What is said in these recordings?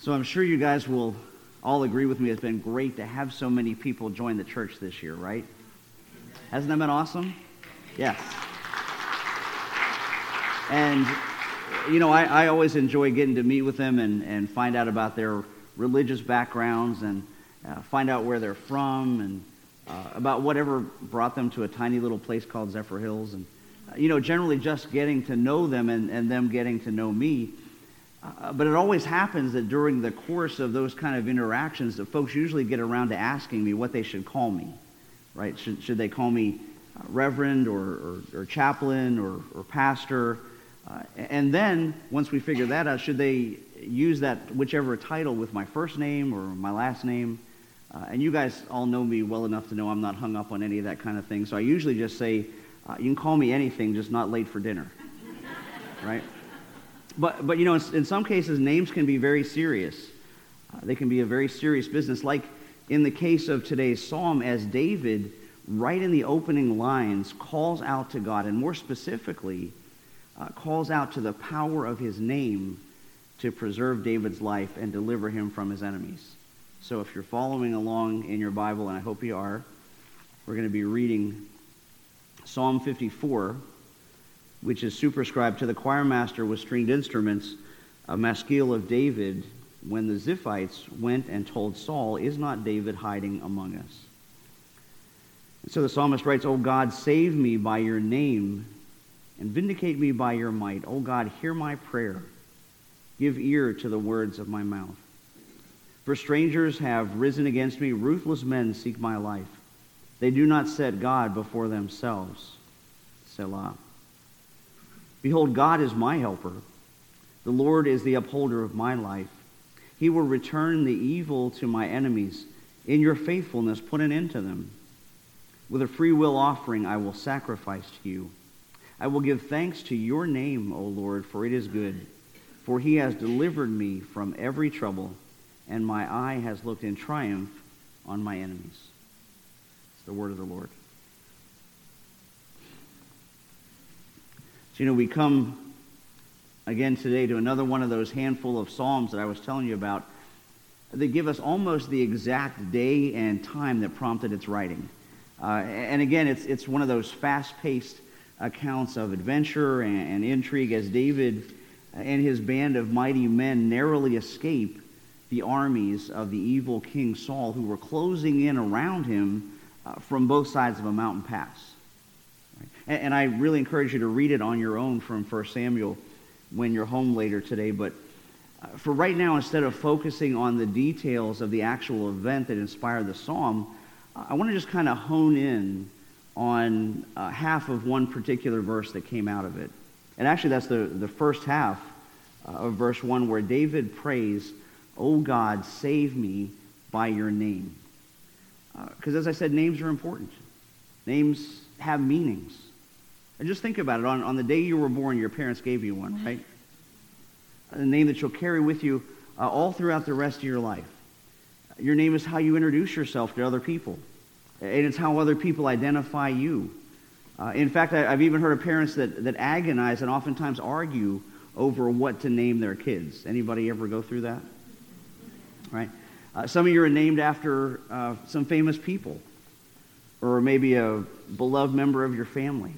So I'm sure you guys will all agree with me. It's been great to have so many people join the church this year, right? Hasn't that been awesome? Yes. And, you know, I, I always enjoy getting to meet with them and, and find out about their religious backgrounds and uh, find out where they're from and uh, about whatever brought them to a tiny little place called Zephyrhills. And, uh, you know, generally just getting to know them and, and them getting to know me. Uh, but it always happens that during the course of those kind of interactions that folks usually get around to asking me what they should call me, right? Should, should they call me uh, reverend or, or, or chaplain or, or pastor? Uh, and then, once we figure that out, should they use that whichever title with my first name or my last name? Uh, and you guys all know me well enough to know I'm not hung up on any of that kind of thing. So I usually just say, you can call me anything, just not late for dinner. right? But, but you know, in, in, some cases, names can be very serious. Uh, they can be a very serious business. Like in the case of today's psalm, as David, right in the opening lines, calls out to God, and more specifically, uh, calls out to the power of his name to preserve David's life and deliver him from his enemies. So if you're following along in your Bible, and I hope you are, we're going to be reading Psalm 54, which is superscribed to the choir master with stringed instruments, a maskil of David, when the Ziphites went and told Saul, Is not David hiding among us? And so the psalmist writes, O God, save me by your name and vindicate me by your might. O God, hear my prayer. Give ear to the words of my mouth. For strangers have risen against me, ruthless men seek my life. They do not set God before themselves. Selah. Behold, God is my helper. The Lord is the upholder of my life. He will return the evil to my enemies. In your faithfulness, put an end to them. With a free will offering, I will sacrifice to you. I will give thanks to your name, O Lord, for it is good. For he has delivered me from every trouble and my eye has looked in triumph on my enemies. It's the word of the Lord. So, you know, we come again today to another one of those handful of Psalms that I was telling you about that give us almost the exact day and time that prompted its writing. Uh, and again, it's, it's one of those fast paced accounts of adventure and, and intrigue as David and his band of mighty men narrowly escape the armies of the evil King Saul who were closing in around him uh, from both sides of a mountain pass. And, and, I really encourage you to read it on your own from 1 Samuel when you're home later today. But uh, for right now, instead of focusing on the details of the actual event that inspired the psalm, I want to just kind of hone in on uh, half of one particular verse that came out of it. And actually, that's the, the first half uh, of verse 1 where David prays Oh God, save me by your name. Because uh, as I said, names are important. Names have meanings. And just think about it. On, on the day you were born, your parents gave you one, right? A name that you'll carry with you uh, all throughout the rest of your life. Your name is how you introduce yourself to other people. And it's how other people identify you. Uh, in fact, I, have even heard of parents that, that agonize and oftentimes argue over what to name their kids. Anybody ever go through that? right? Uh, some of you are named after uh, some famous people, or maybe a beloved member of your family.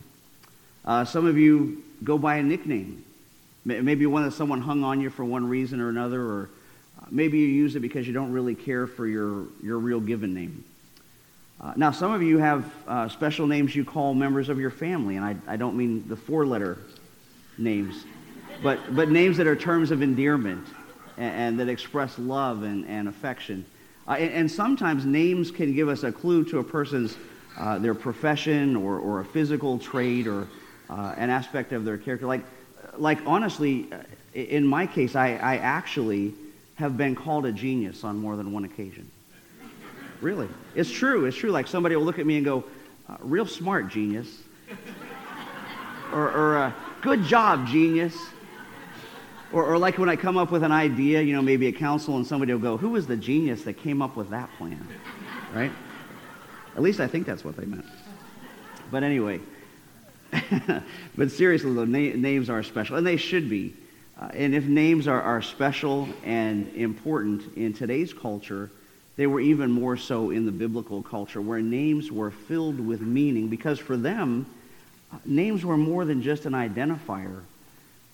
Uh, some of you go by a nickname. Maybe one that someone hung on you for one reason or another, or uh, maybe you use it because you don't really care for your, your real given name. Uh, now, some of you have uh, special names you call members of your family, and I, I don't mean the four letter names, but, but names that are terms of endearment and, and that express love and, and affection. Uh, and, and, sometimes names can give us a clue to a person's uh, their profession or, or a physical trait or uh, an aspect of their character. Like, like honestly, uh, in my case, I, I actually have been called a genius on more than one occasion. Really. It's true. It's true. Like somebody will look at me and go, uh, real smart genius. or, or uh, good job, genius. Or, or like when I come up with an idea, you know, maybe a council and somebody will go, who was the genius that came up with that plan? Right? At least I think that's what they meant. But anyway, but seriously, though, na- names are special, and they should be. Uh, and if names are, are special and important in today's culture, they were even more so in the biblical culture, where names were filled with meaning, because for them, uh, names were more than just an identifier,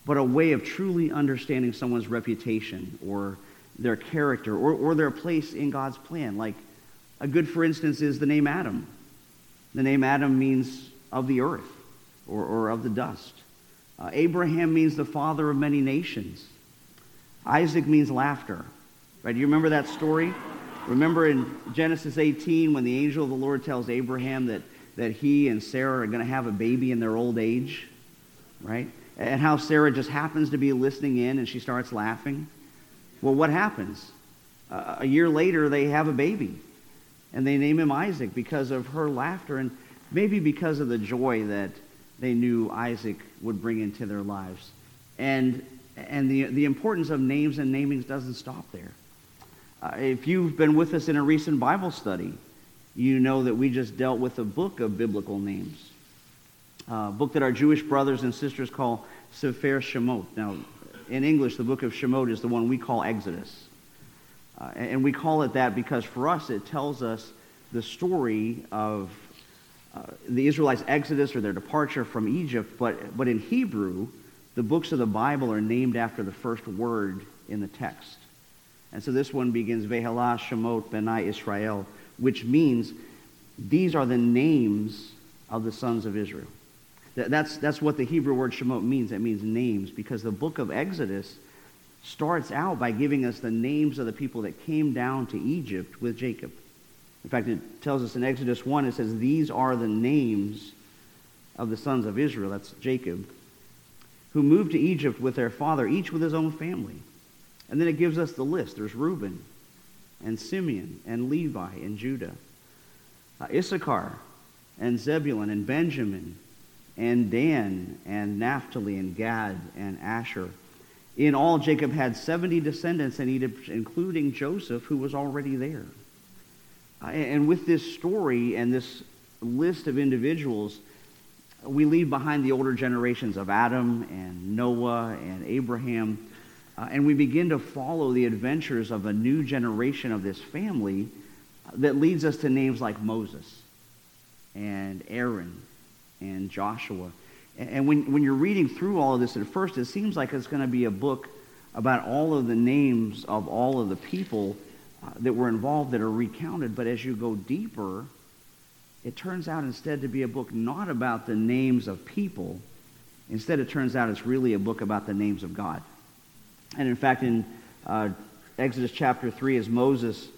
but a way of truly understanding someone's reputation or their character or, or their place in God's plan. Like a good, for instance, is the name Adam. The name Adam means of the earth or, or of the dust. Uh, Abraham means the father of many nations. Isaac means laughter. Right? Do you remember that story? Remember in Genesis 18 when the angel of the Lord tells Abraham that, that he and Sarah are going to have a baby in their old age? Right? And how Sarah just happens to be listening in and she starts laughing? Well, what happens? Uh, a year later, they have a baby. And they name him Isaac because of her laughter and maybe because of the joy that they knew Isaac would bring into their lives. And, and the, the importance of names and namings doesn't stop there. Uh, if you've been with us in a recent Bible study, you know that we just dealt with a book of biblical names. A book that our Jewish brothers and sisters call Sefer Shemot. Now, in English, the book of Shemot is the one we call Exodus. Uh, and we call it that because for us it tells us the story of uh, the Israelites' exodus or their departure from Egypt, but, but in Hebrew, the books of the Bible are named after the first word in the text. And so this one begins, Vehalah Shemot Benai Israel, which means these are the names of the sons of Israel. That's, that's what the Hebrew word Shemot means. It means names, because the book of Exodus starts out by giving us the names of the people that came down to Egypt with Jacob. In fact, it tells us in Exodus 1, it says, These are the names of the sons of Israel, that's Jacob, who moved to Egypt with their father, each with his own family. And then it gives us the list. There's Reuben and Simeon and Levi and Judah, uh, Issachar and Zebulun and Benjamin and Dan and Naphtali and Gad and Asher. In all, Jacob had 70 descendants in Egypt, including Joseph, who was already there. Uh, and with this story and this list of individuals, we leave behind the older generations of Adam and Noah and Abraham, uh, and we begin to follow the adventures of a new generation of this family that leads us to names like Moses and Aaron and Joshua. And when, when you're reading through all of this at first, it seems like it's going to be a book about all of the names of all of the people that were involved that are recounted. But as you go deeper, it turns out instead to be a book not about the names of people. Instead, it turns out it's really a book about the names of God. And in fact, in uh, Exodus chapter 3, as Moses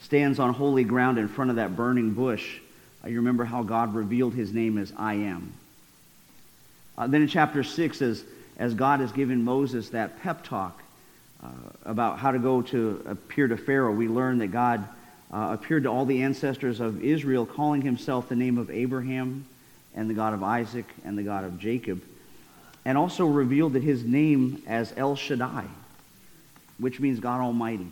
stands on holy ground in front of that burning bush, uh, you remember how God revealed his name as I am. Uh, then in chapter 6, as, as God has given Moses that pep talk about how to go to appear to Pharaoh, we learn that God uh, appeared to all the ancestors of Israel, calling himself the name of Abraham and the God of Isaac and the God of Jacob, and also revealed that his name as El Shaddai, which means God Almighty.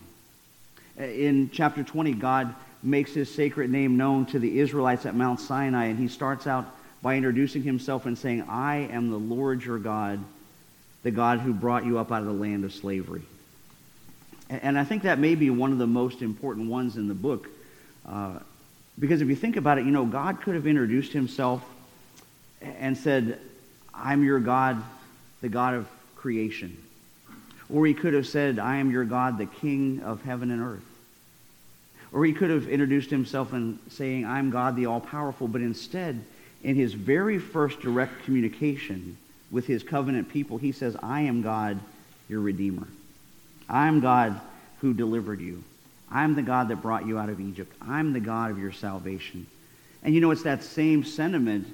Uh, in chapter 20, God makes his sacred name known to the Israelites at Mount Sinai, and he starts out by introducing himself and saying, I am the Lord your God, the God who brought you up out of the land of slavery. And I think that may be one of the most important ones in the book. Uh, because if you think about it, you know, God could have introduced himself and said, I'm your God, the God of creation. Or he could have said, I am your God, the King of heaven and earth. Or he could have introduced himself in saying, I'm God the all powerful, but instead, in his very first direct communication with his covenant people, he says, I am God, your Redeemer. I'm God who delivered you. I'm the God that brought you out of Egypt. I'm the God of your salvation. And you know, it's that same sentiment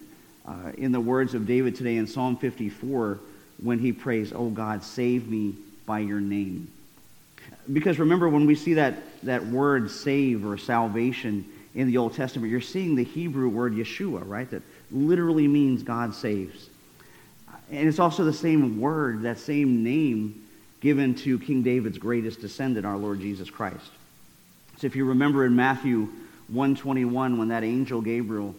uh, in the words of David today in Psalm 54 when he prays, Oh God, save me by your name. Because remember, when we see that, that word save or salvation in the Old Testament, you're seeing the Hebrew word Yeshua, right? That literally means God saves. And it's also the same word, that same name given to King David's greatest descendant, our Lord Jesus Christ. So if you remember in Matthew 121, when that angel Gabriel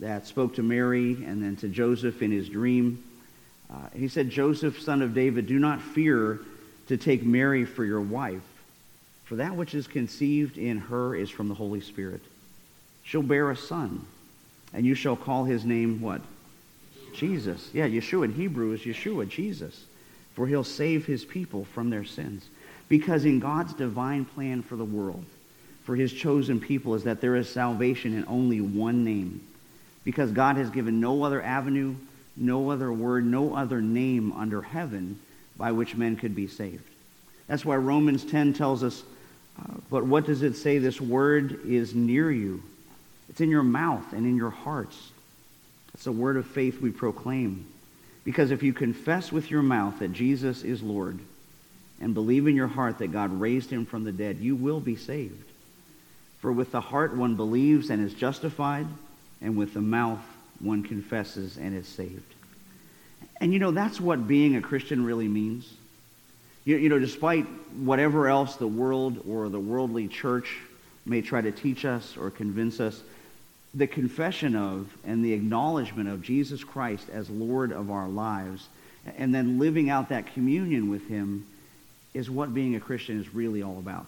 that spoke to Mary and then to Joseph in his dream, Uh, he said, Joseph, son of David, do not fear to take Mary for your wife, for that which is conceived in her is from the Holy Spirit. She'll bear a son, and you shall call his name what? Jesus. Yeah, Yeshua in Hebrew is Yeshua, Jesus. For he'll save his people from their sins. Because in God's divine plan for the world, for his chosen people, is that there is salvation in only one name. Because God has given no other avenue, no other word, no other name under heaven by which men could be saved. That's why Romans 10 tells us, uh, but what does it say? This word is near you. It's in your mouth and in your hearts. It's a word of faith we proclaim. Because if you confess with your mouth that Jesus is Lord and believe in your heart that God raised him from the dead, you will be saved. For with the heart one believes and is justified, and with the mouth one confesses and is saved. And you know, that's what being a Christian really means. You, you know, despite whatever else the world or the worldly church may try to teach us or convince us, the confession of and the acknowledgement of Jesus Christ as Lord of our lives, and then living out that communion with him is what being a Christian is really all about.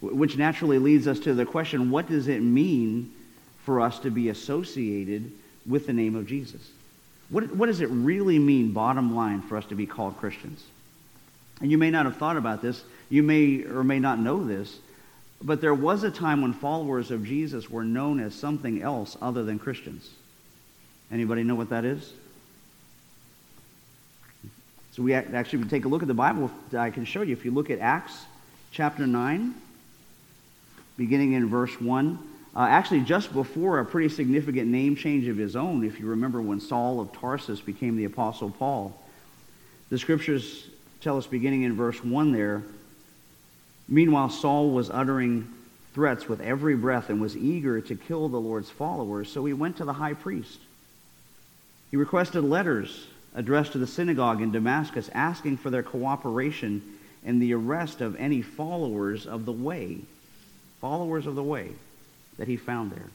Which naturally leads us to the question, what does it mean for us to be associated with the name of Jesus? What, what does it really mean, bottom line, for us to be called Christians? And you may not have thought about this. You may or may not know this. But there was a time when followers of Jesus were known as something else other than Christians. Anybody know what that is? So we actually take a look at the Bible. I can show you. If you look at Acts chapter 9, beginning in verse 1, uh, actually just before a pretty significant name change of his own, if you remember when Saul of Tarsus became the Apostle Paul, the scriptures tell us beginning in verse 1 there, Meanwhile, Saul was uttering threats with every breath and was eager to kill the Lord's followers, so he went to the high priest. He requested letters addressed to the synagogue in Damascus asking for their cooperation in the arrest of any followers of the way, followers of the way that he found there.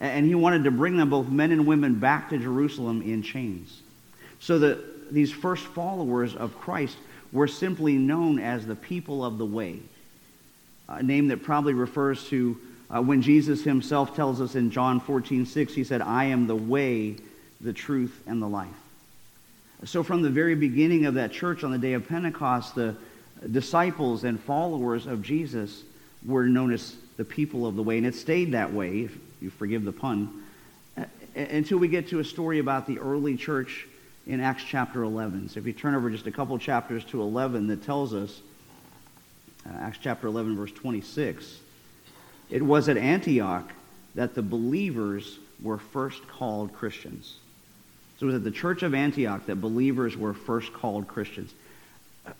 And he wanted to bring them, both men and women, back to Jerusalem in chains. So that these first followers of Christ were simply known as the people of the way a name that probably refers to uh, when Jesus himself tells us in John 14, 6, he said, I am the way, the truth, and the life. So from the very beginning of that church on the day of Pentecost, the disciples and followers of Jesus were known as the people of the way. And it stayed that way, if you forgive the pun, until we get to a story about the early church in Acts chapter 11. So if you turn over just a couple chapters to 11 that tells us uh, Acts chapter 11, verse 26. It was at Antioch that the believers were first called Christians. So it was at the church of Antioch that believers were first called Christians.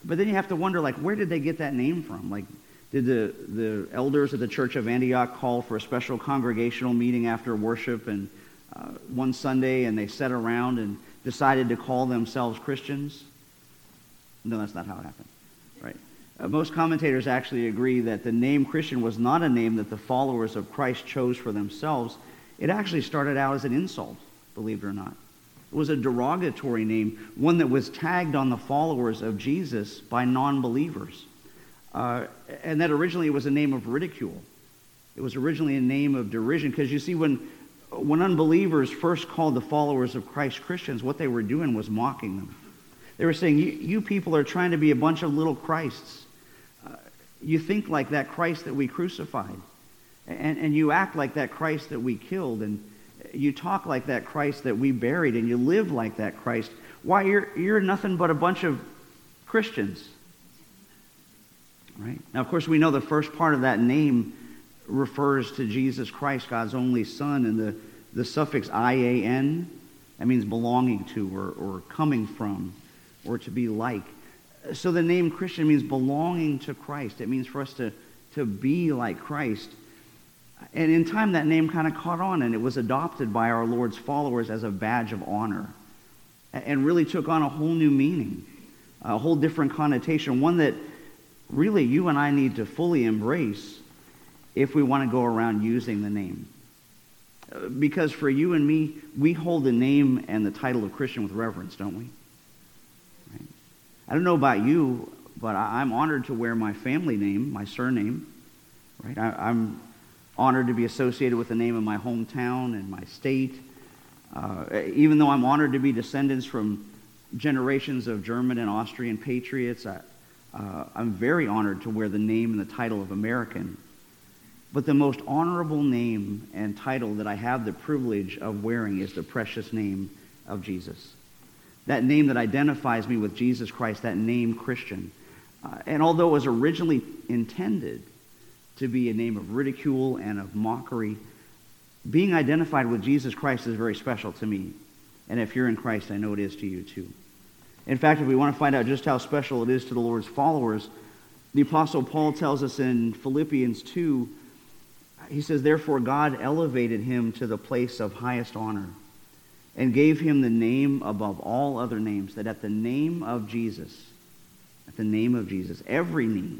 But then you have to wonder, like, where did they get that name from? Like, did the, the elders at the church of Antioch call for a special congregational meeting after worship and uh, one Sunday and they sat around and decided to call themselves Christians? No, that's not how it happened. Uh, most commentators actually agree that the name Christian was not a name that the followers of Christ chose for themselves. It actually started out as an insult, believe it or not. It was a derogatory name, one that was tagged on the followers of Jesus by non believers. Uh, and that originally was a name of ridicule. It was originally a name of derision because you see, when, when unbelievers first called the followers of Christ Christians, what they were doing was mocking them. They were saying, You, you people are trying to be a bunch of little Christs you think like that Christ that we crucified. And, and you act like that Christ that we killed. And you talk like that Christ that we buried. And you live like that Christ. Why, you're, you're nothing but a bunch of Christians. Right? Now, of course, we know the first part of that name refers to Jesus Christ, God's only Son. And the, the suffix I-A-N, that means belonging to or, or coming from or to be like. So the name Christian means belonging to Christ. It means for us to, to be like Christ. And in time, that name kind of caught on, and it was adopted by our Lord's followers as a badge of honor and really took on a whole new meaning, a whole different connotation, one that really you and I need to fully embrace if we want to go around using the name. Because for you and me, we hold the name and the title of Christian with reverence, don't we? I don't know about you, but I'm honored to wear my family name, my surname. Right? I, am honored to be associated with the name of my hometown and my state. Uh, even though I'm honored to be descendants from generations of German and Austrian patriots, I, uh, I'm very honored to wear the name and the title of American. But the most honorable name and title that I have the privilege of wearing is the precious name of Jesus. That name that identifies me with Jesus Christ, that name Christian. Uh, and although it was originally intended to be a name of ridicule and of mockery, being identified with Jesus Christ is very special to me. And if you're in Christ, I know it is to you too. In fact, if we want to find out just how special it is to the Lord's followers, the Apostle Paul tells us in Philippians 2, he says, Therefore God elevated him to the place of highest honor and gave him the name above all other names, that at the name of Jesus, at the name of Jesus, every knee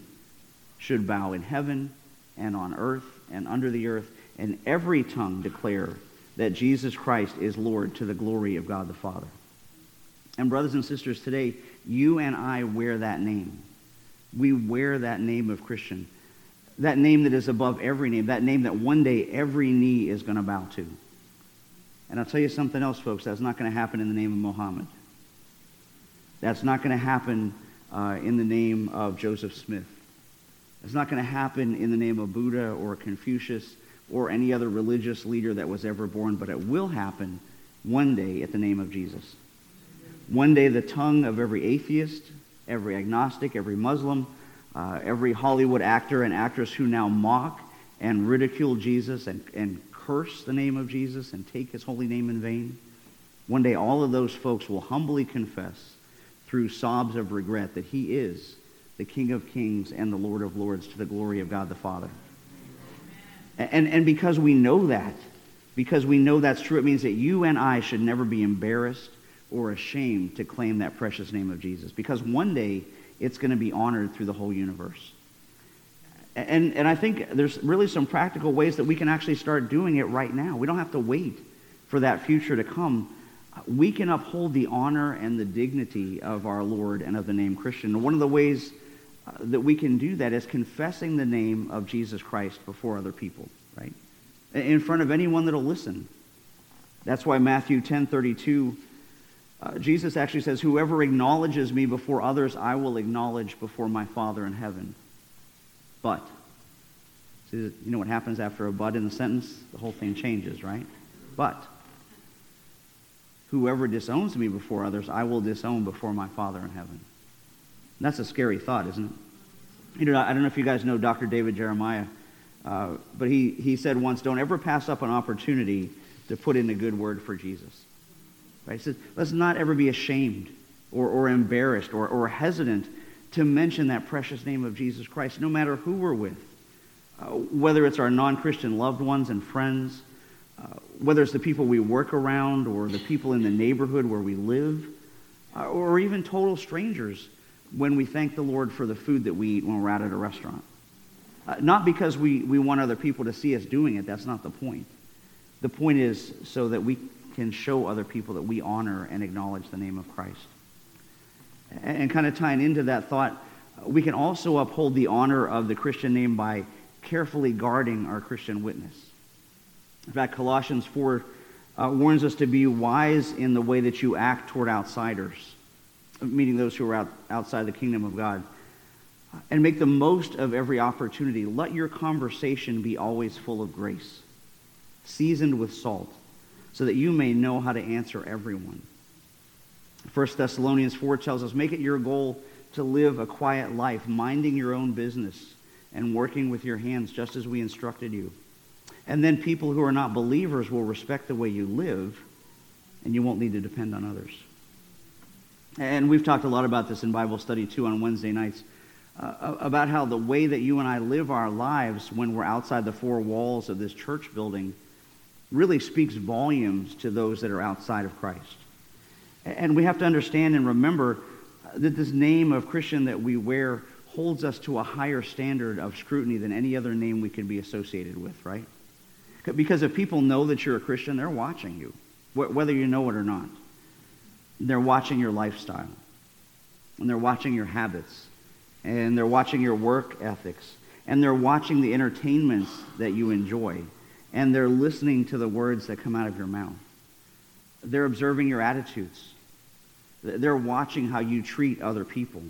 should bow in heaven and on earth and under the earth, and every tongue declare that Jesus Christ is Lord to the glory of God the Father. And brothers and sisters, today, you and I wear that name. We wear that name of Christian. That name that is above every name. That name that one day every knee is going to bow to. And I'll tell you something else, folks. That's not going to happen in the name of Muhammad. That's not going to happen uh, in the name of Joseph Smith. It's not going to happen in the name of Buddha or Confucius or any other religious leader that was ever born, but it will happen one day at the name of Jesus. One day, the tongue of every atheist, every agnostic, every Muslim, uh, every Hollywood actor and actress who now mock and ridicule Jesus and, and curse the name of Jesus and take his holy name in vain, one day all of those folks will humbly confess through sobs of regret that he is the King of kings and the Lord of lords to the glory of God the Father. And, and because we know that, because we know that's true, it means that you and I should never be embarrassed or ashamed to claim that precious name of Jesus. Because one day it's going to be honored through the whole universe. And, and I think there's really some practical ways that we can actually start doing it right now. We don't have to wait for that future to come. We can uphold the honor and the dignity of our Lord and of the name Christian. One of the ways uh, that we can do that is confessing the name of Jesus Christ before other people, right? In front of anyone that'll listen. That's why Matthew 10:32 uh, Jesus actually says, "Whoever acknowledges me before others, I will acknowledge before my Father in heaven." But. See, you know what happens after a but in the sentence? The whole thing changes, right? But. Whoever disowns me before others, I will disown before my Father in heaven. And that's a scary thought, isn't it? You know, I don't know if you guys know Dr. David Jeremiah, uh, but he, he said once, don't ever pass up an opportunity to put in a good word for Jesus. Right? He says, let's not ever be ashamed or, or embarrassed or, or hesitant to mention that precious name of Jesus Christ, no matter who we're with, uh, whether it's our non Christian loved ones and friends, uh, whether it's the people we work around or the people in the neighborhood where we live, uh, or even total strangers when we thank the Lord for the food that we eat when we're out at a restaurant. Uh, not because we, we want other people to see us doing it, that's not the point. The point is so that we can show other people that we honor and acknowledge the name of Christ. And kind of tying into that thought, we can also uphold the honor of the Christian name by carefully guarding our Christian witness. In fact, Colossians 4 uh, warns us to be wise in the way that you act toward outsiders, meaning those who are out, outside the kingdom of God. And make the most of every opportunity. Let your conversation be always full of grace, seasoned with salt, so that you may know how to answer everyone. 1 Thessalonians 4 tells us, make it your goal to live a quiet life, minding your own business and working with your hands just as we instructed you. And then people who are not believers will respect the way you live, and you won't need to depend on others. And we've talked a lot about this in Bible study too on Wednesday nights uh, about how the way that you and I live our lives when we're outside the four walls of this church building really speaks volumes to those that are outside of Christ. And we have to understand and remember that this name of Christian that we wear holds us to a higher standard of scrutiny than any other name we could be associated with, right? Because if people know that you're a Christian, they're watching you, whether you know it or not. They're watching your lifestyle. and they're watching your habits, and they're watching your work ethics, and they're watching the entertainments that you enjoy, and they're listening to the words that come out of your mouth. They're observing your attitudes. They're watching how you treat other people.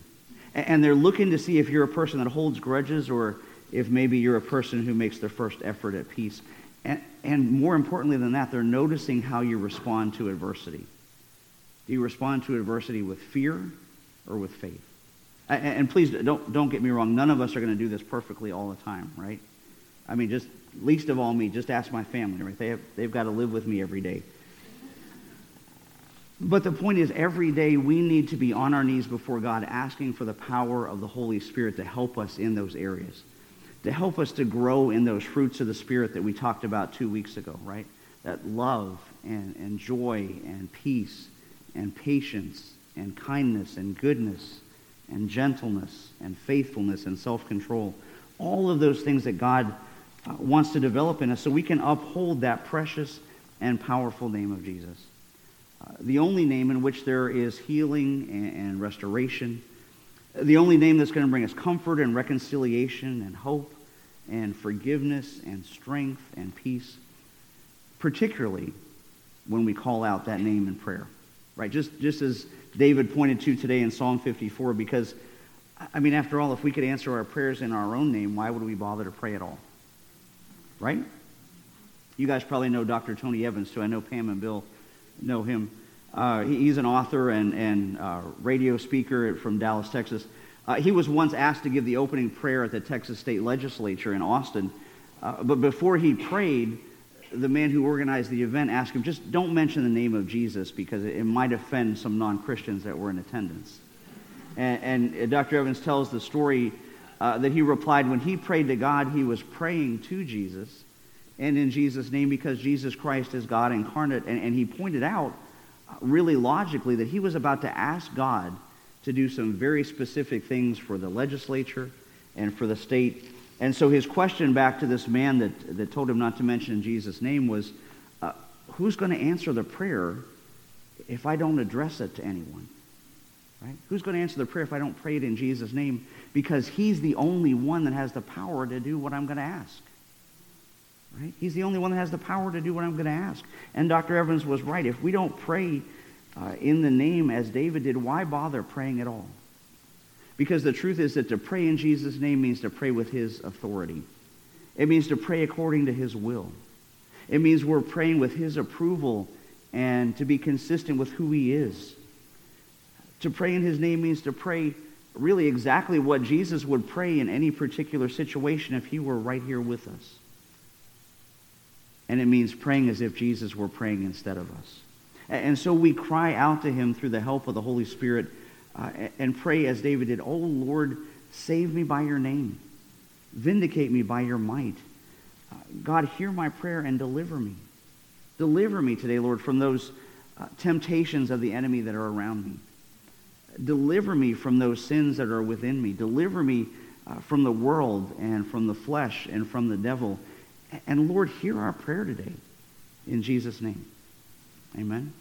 And they're looking to see if you're a person that holds grudges or if maybe you're a person who makes the first effort at peace. And, and more importantly than that, they're noticing how you respond to adversity. Do you respond to adversity with fear or with faith? And, and please don't, don't get me wrong. None of us are going to do this perfectly all the time, right? I mean, just least of all me, just ask my family, right? They have, they've got to live with me every day. But the point is, every day we need to be on our knees before God asking for the power of the Holy Spirit to help us in those areas, to help us to grow in those fruits of the Spirit that we talked about two weeks ago, right? That love and, and joy and peace and patience and kindness and goodness and gentleness and faithfulness and self-control. All of those things that God uh, wants to develop in us so we can uphold that precious and powerful name of Jesus Uh, the only name in which there is healing and, and restoration, the only name that's going to bring us comfort and reconciliation and hope and forgiveness and strength and peace, particularly when we call out that name in prayer. Right? Just, just as David pointed to today in Psalm 54, because, I mean, after all, if we could answer our prayers in our own name, why would we bother to pray at all? Right? You guys probably know Dr. Tony Evans, too. I know Pam and Bill know him. Uh, he's an author and, and uh, radio speaker from Dallas, Texas. Uh, he was once asked to give the opening prayer at the Texas State Legislature in Austin. Uh, but before he prayed, the man who organized the event asked him, just don't mention the name of Jesus because it, it might offend some non Christians that were in attendance. And, and Dr. Evans tells the story uh, that he replied when he prayed to God, he was praying to Jesus and in Jesus' name because Jesus Christ is God incarnate. And, and he pointed out, uh, really logically, that he was about to ask God to do some very specific things for the legislature and for the state. And so his question back to this man that, that told him not to mention Jesus' name was, uh, who's going to answer the prayer if I don't address it to anyone? Right? Who's going to answer the prayer if I don't pray it in Jesus' name? Because he's the only one that has the power to do what I'm going to ask. Right? He's the only one that has the power to do what I'm going to ask. And Dr. Evans was right. If we don't pray uh, in the name as David did, why bother praying at all? Because the truth is that to pray in Jesus' name means to pray with his authority. It means to pray according to his will. It means we're praying with his approval and to be consistent with who he is. To pray in his name means to pray really exactly what Jesus would pray in any particular situation if he were right here with us. And it means praying as if Jesus were praying instead of us. And so we cry out to him through the help of the Holy Spirit uh, and pray as David did, Oh Lord, save me by your name. Vindicate me by your might. Uh, God, hear my prayer and deliver me. Deliver me today, Lord, from those uh, temptations of the enemy that are around me. Deliver me from those sins that are within me. Deliver me uh, from the world and from the flesh and from the devil. And Lord, hear our prayer today. In Jesus' name. Amen.